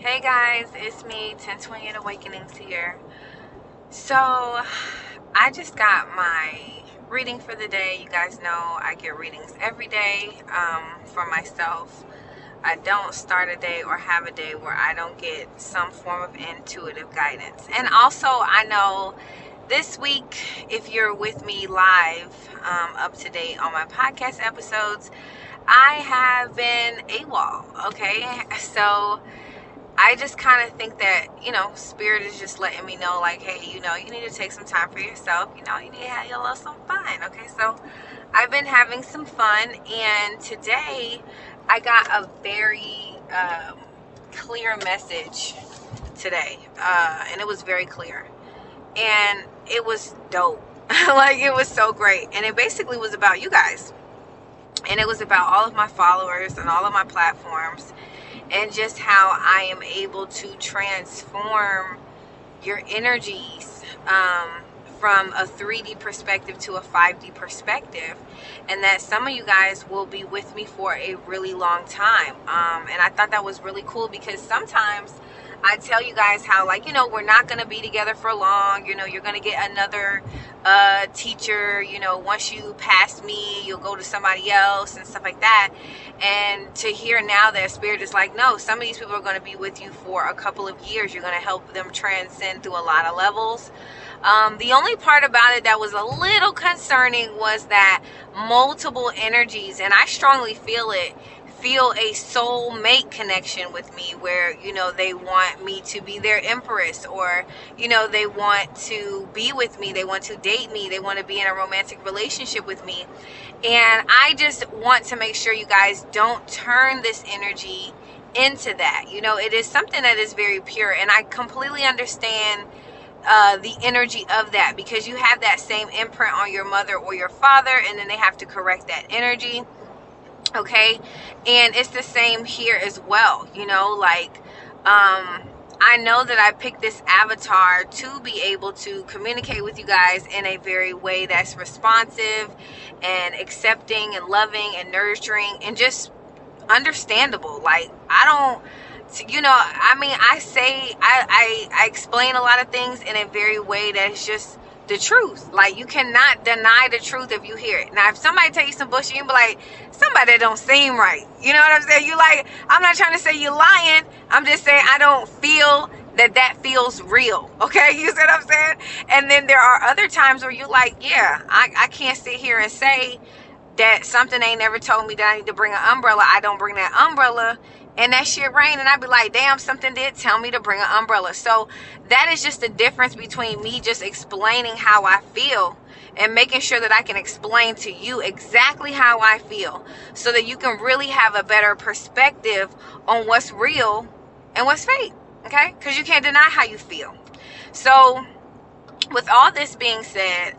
Hey guys, it's me, 1028 Awakenings here. So, I just got my reading for the day. You guys know I get readings every day um, for myself. I don't start a day or have a day where I don't get some form of intuitive guidance. And also, I know this week, if you're with me live, um, up to date on my podcast episodes, I have been AWOL. Okay, so I just kind of think that, you know, Spirit is just letting me know, like, hey, you know, you need to take some time for yourself. You know, you need to have a little some fun. Okay, so I've been having some fun, and today I got a very um, clear message today, uh, and it was very clear, and it was dope. like, it was so great, and it basically was about you guys, and it was about all of my followers and all of my platforms and just how I am able to transform your energies um, from a 3D perspective to a 5D perspective, and that some of you guys will be with me for a really long time. Um, and I thought that was really cool because sometimes I tell you guys how, like, you know, we're not going to be together for long. You know, you're going to get another uh, teacher. You know, once you pass me, you'll go to somebody else and stuff like that. And to hear now that Spirit is like, no, some of these people are going to be with you for a couple of years. You're going to help them transcend through a lot of levels. Um, the only part about it that was a little concerning was that multiple energies, and I strongly feel it feel a soul mate connection with me where you know they want me to be their empress or you know they want to be with me they want to date me they want to be in a romantic relationship with me. And i just want to make sure you guys don't turn this energy into that. You know it is something that is very pure and i completely understand uh, the energy of that because you have that same imprint on your mother or your father and then they have to correct that energy okay and it's the same here as well you know like um I know that I picked this avatar to be able to communicate with you guys in a very way that's responsive and accepting and loving and nurturing and just understandable. Like I don't you know, I mean I say I, I I explain a lot of things in a very way that's just the truth. Like you cannot deny the truth if you hear it. Now, if somebody tell you some bullshit, you be like, somebody that don't seem right. You know what I'm saying? You like, I'm not trying to say you're lying. I'm just saying I don't feel that that feels real. Okay, you see what I'm saying? And then there are other times where you're like, yeah, I, I can't sit here and say that something ain't never told me that I need to bring an umbrella. I don't bring that umbrella and that shit rain and I'd be like, damn, something did tell me to bring an umbrella. So that is just the difference between me just explaining how I feel and making sure that I can explain to you exactly how I feel so that you can really have a better perspective on what's real and what's fake. Okay? Because you can't deny how you feel. So, with all this being said,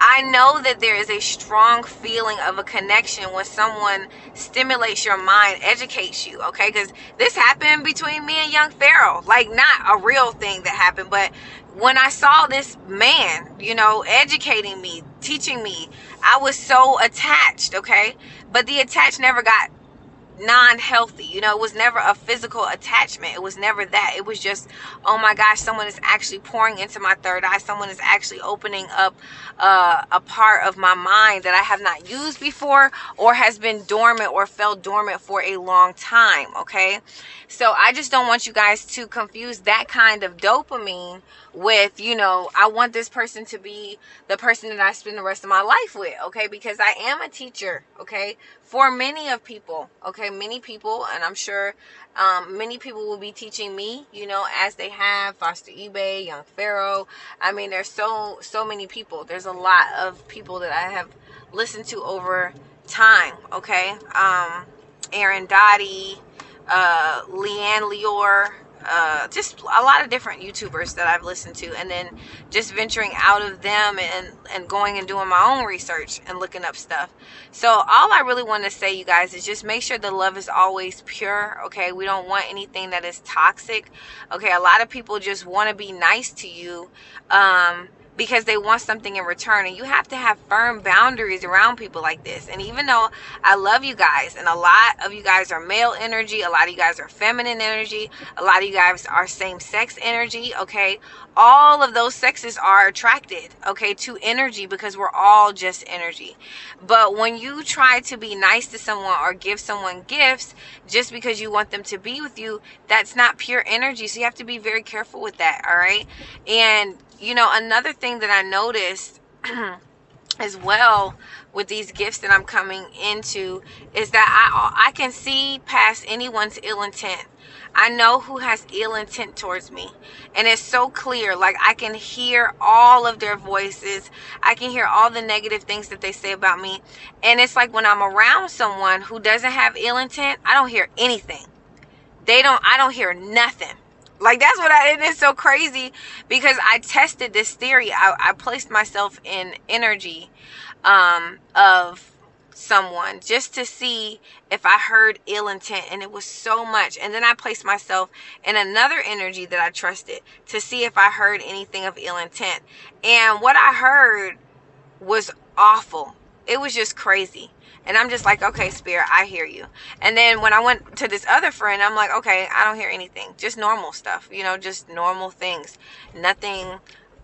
I know that there is a strong feeling of a connection when someone stimulates your mind, educates you, okay? Because this happened between me and young Pharaoh. Like, not a real thing that happened, but when I saw this man, you know, educating me, teaching me, I was so attached, okay? But the attached never got non-healthy. You know it was never a physical attachment. It was never that. It was just oh my gosh someone is actually pouring into my third eye. Someone is actually opening up uh, a part of my mind that i have not used before or has been dormant or fell dormant for a long time okay? So i just don't want you guys to confuse that kind of dopamine with you know i want this person to be the person that i spend the rest of my life with okay? Because i am a teacher okay? For many of people okay many people and i'm sure um, many people will be teaching me you know as they have foster ebay young pharaoh. I mean there's so so many people. There's a lot of people that i have listened to over time okay? Um aaron dottie uh leanne lior uh, just a lot of different YouTubers that I've listened to, and then just venturing out of them and and going and doing my own research and looking up stuff. So all I really want to say, you guys, is just make sure the love is always pure. Okay, we don't want anything that is toxic. Okay, a lot of people just want to be nice to you. Um, because they want something in return. And you have to have firm boundaries around people like this. And even though I love you guys, and a lot of you guys are male energy, a lot of you guys are feminine energy, a lot of you guys are same sex energy, okay? All of those sexes are attracted, okay, to energy because we're all just energy. But when you try to be nice to someone or give someone gifts just because you want them to be with you, that's not pure energy. So you have to be very careful with that, all right? And you know, another thing that I noticed as well with these gifts that I'm coming into is that I I can see past anyone's ill intent. I know who has ill intent towards me. And it's so clear. Like I can hear all of their voices. I can hear all the negative things that they say about me. And it's like when I'm around someone who doesn't have ill intent, I don't hear anything. They don't I don't hear nothing. Like that's what I. It is so crazy because I tested this theory. I, I placed myself in energy um, of someone just to see if I heard ill intent, and it was so much. And then I placed myself in another energy that I trusted to see if I heard anything of ill intent. And what I heard was awful. It was just crazy. And I'm just like, okay, spirit, I hear you. And then when I went to this other friend, I'm like, okay, I don't hear anything. Just normal stuff, you know, just normal things. Nothing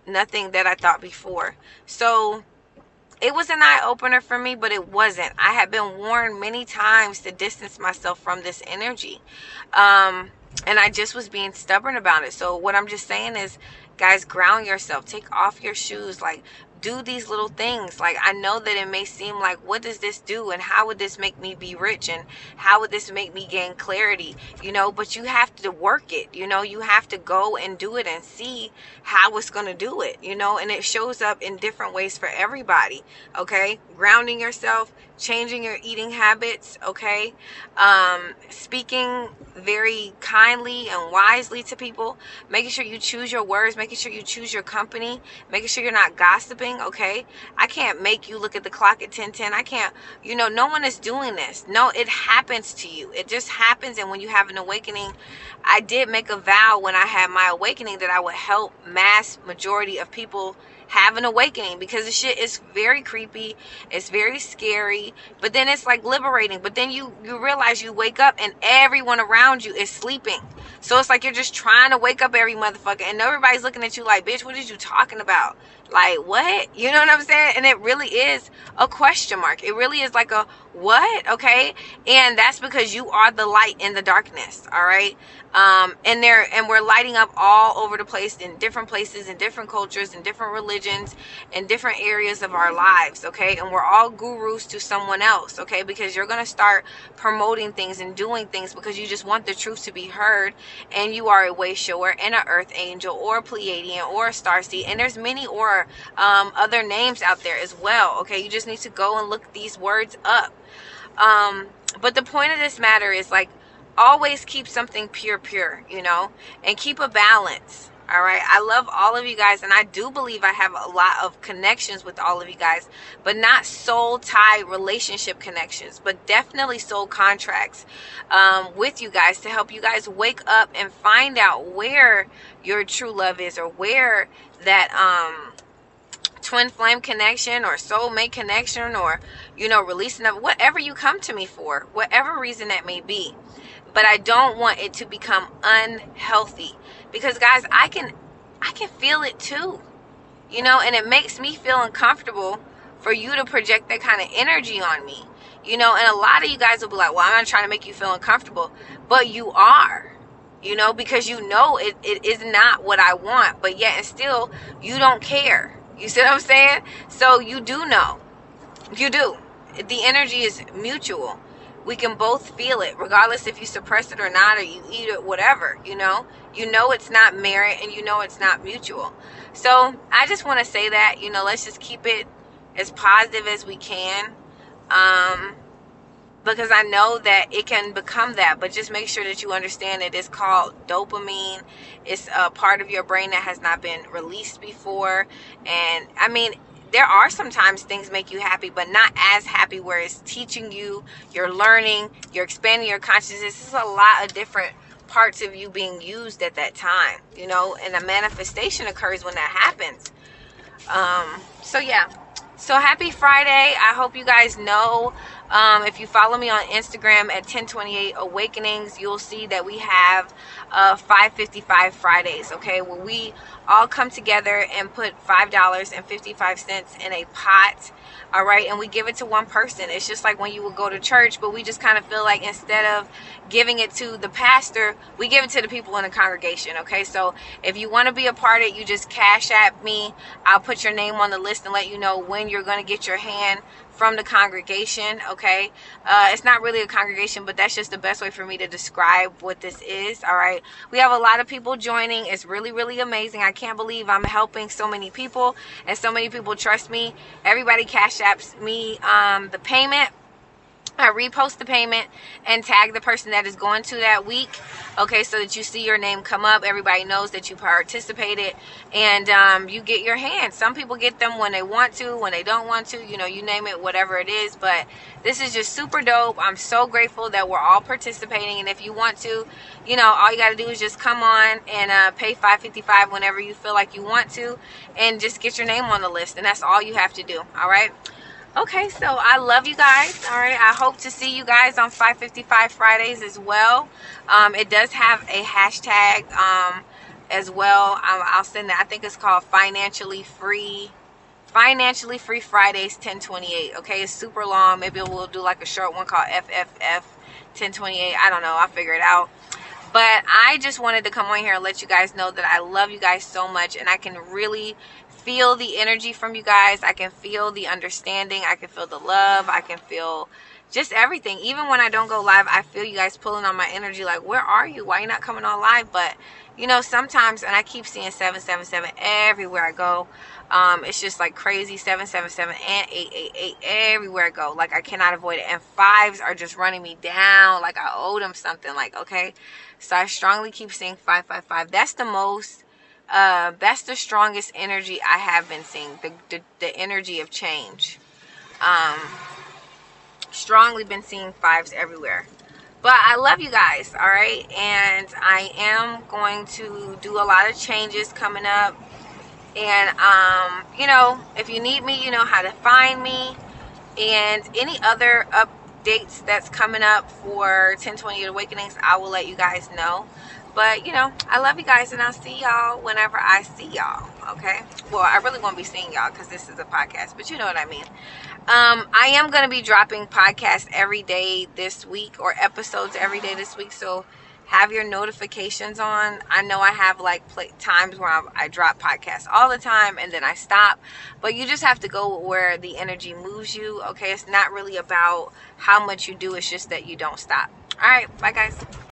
nothing that I thought before. So it was an eye opener for me, but it wasn't. I had been warned many times to distance myself from this energy. Um, and I just was being stubborn about it. So what I'm just saying is, guys, ground yourself. Take off your shoes. Like do these little things. Like I know that it may seem like what does this do and how would this make me be rich and how would this make me gain clarity, you know, but you have to work it, you know, you have to go and do it and see how it's going to do it, you know, and it shows up in different ways for everybody, okay? Grounding yourself, changing your eating habits, okay? Um, speaking very kindly and wisely to people, making sure you choose your words, making sure you choose your company, making sure you're not gossiping, okay? I can't make you look at the clock at 1010. I can't, you know, no one is doing this. No, it happens to you. It just happens. And when you have an awakening, I did make a vow when I had my awakening that I would help mass majority of people have an awakening because the shit is very creepy it's very scary but then it's like liberating. But then you you realize you wake up and everyone around you is sleeping. So it's like you're just trying to wake up every motherfucker and everybody's looking at you like bitch what are you talking about like what? You know what i'm saying? And it really is a question mark. It really is like a what? Okay? And that's because you are the light in the darkness all right? Um and there and we're lighting up all over the place in different places in different cultures in different religions in different areas of our lives okay? And we're all gurus to someone else okay? Because you're going to start promoting things and doing things because you just want the truth to be heard and you are a way shower and an earth angel or a pleiadian or a star seed and there's many um, other names out there as well okay you just need to go and look these words up um, but the point of this matter is like always keep something pure, pure, you know, and keep a balance. All right. I love all of you guys, and I do believe I have a lot of connections with all of you guys, but not soul tie relationship connections, but definitely soul contracts um, with you guys to help you guys wake up and find out where your true love is or where that um twin flame connection or soulmate connection or you know releasing of whatever you come to me for whatever reason that may be. But i don't want it to become unhealthy because guys i can i can feel it too you know and it makes me feel uncomfortable for you to project that kind of energy on me you know and a lot of you guys will be like well i'm not trying to make you feel uncomfortable but you are you know because you know it, it is not what i want but yet and still you don't care you see what I'm saying? So you do know. You do. The energy is mutual. We can both feel it, regardless if you suppress it or not, or you eat it, whatever, you know? You know it's not merit and you know it's not mutual. So I just want to say that, you know, let's just keep it as positive as we can. Um, because I know that it can become that. But just make sure that you understand that it is called dopamine. It's a part of your brain that has not been released before. And I mean, there are sometimes things make you happy, but not as happy where it's teaching you, you're learning, you're expanding your consciousness. Is a lot of different parts of you being used at that time, you know, and a manifestation occurs when that happens. Um, so yeah. So happy Friday. I hope you guys know um, if you follow me on Instagram at 1028 Awakenings, you'll see that we have uh, 555 Fridays, okay, where we all come together and put $5.55 in a pot, all right, and we give it to one person. It's just like when you would go to church, but we just kind of feel like instead of giving it to the pastor, we give it to the people in the congregation, okay? So if you want to be a part of it, you just cash at me. I'll put your name on the list and let you know when you're going to get your hand from the congregation, okay? Uh, it's not really a congregation, but that's just the best way for me to describe what this is, all right? We have a lot of people joining. It's really, really amazing. I can't believe I'm helping so many people and so many people trust me. Everybody cash apps me um, the payment I repost the payment and tag the person that is going to that week. Okay, so that you see your name come up. Everybody knows that you participated and um, you get your hand. Some people get them when they want to, when they don't want to, you know, you name it, whatever it is. But this is just super dope. I'm so grateful that we're all participating. And if you want to, you know, all you got to do is just come on and uh, pay 555 whenever you feel like you want to and just get your name on the list. And that's all you have to do. All right okay so i love you guys. All right i hope to see you guys on 555 fridays as well. Um, it does have a hashtag um, as well. Um, i'll send that i think it's called financially free financially free fridays 1028 okay it's super long. Maybe we'll do like a short one called fff 1028 i don't know. I'll figure it out. But I just wanted to come on here and let you guys know that I love you guys so much and I can really feel the energy from you guys. I can feel the understanding. I can feel the love. I can feel just everything. Even when I don't go live, I feel you guys pulling on my energy like, where are you? Why are you not coming on live? But, you know, sometimes, and I keep seeing 777 everywhere I go. Um, it's just like crazy 777 and 888 everywhere I go. Like, I cannot avoid it. And fives are just running me down. Like, I owe them something. Like, okay. So I strongly keep seeing 555. That's the most uh, that's the strongest energy I have been seeing. The, the, the energy of change. Um, strongly been seeing fives everywhere. But I love you guys, all right? And I am going to do a lot of changes coming up. And, um, you know, if you need me, you know how to find me. And any other updates that's coming up for 1028 Awakenings, I will let you guys know. But, you know, I love you guys and I'll see y'all whenever I see y'all. Okay? Well, I really won't be seeing y'all because this is a podcast, but you know what I mean. Um, I am going to be dropping podcasts every day this week or episodes every day this week. So have your notifications on. I know I have like times where I, I drop podcasts all the time and then I stop, but you just have to go where the energy moves you. Okay? It's not really about how much you do, it's just that you don't stop. All right. Bye, guys.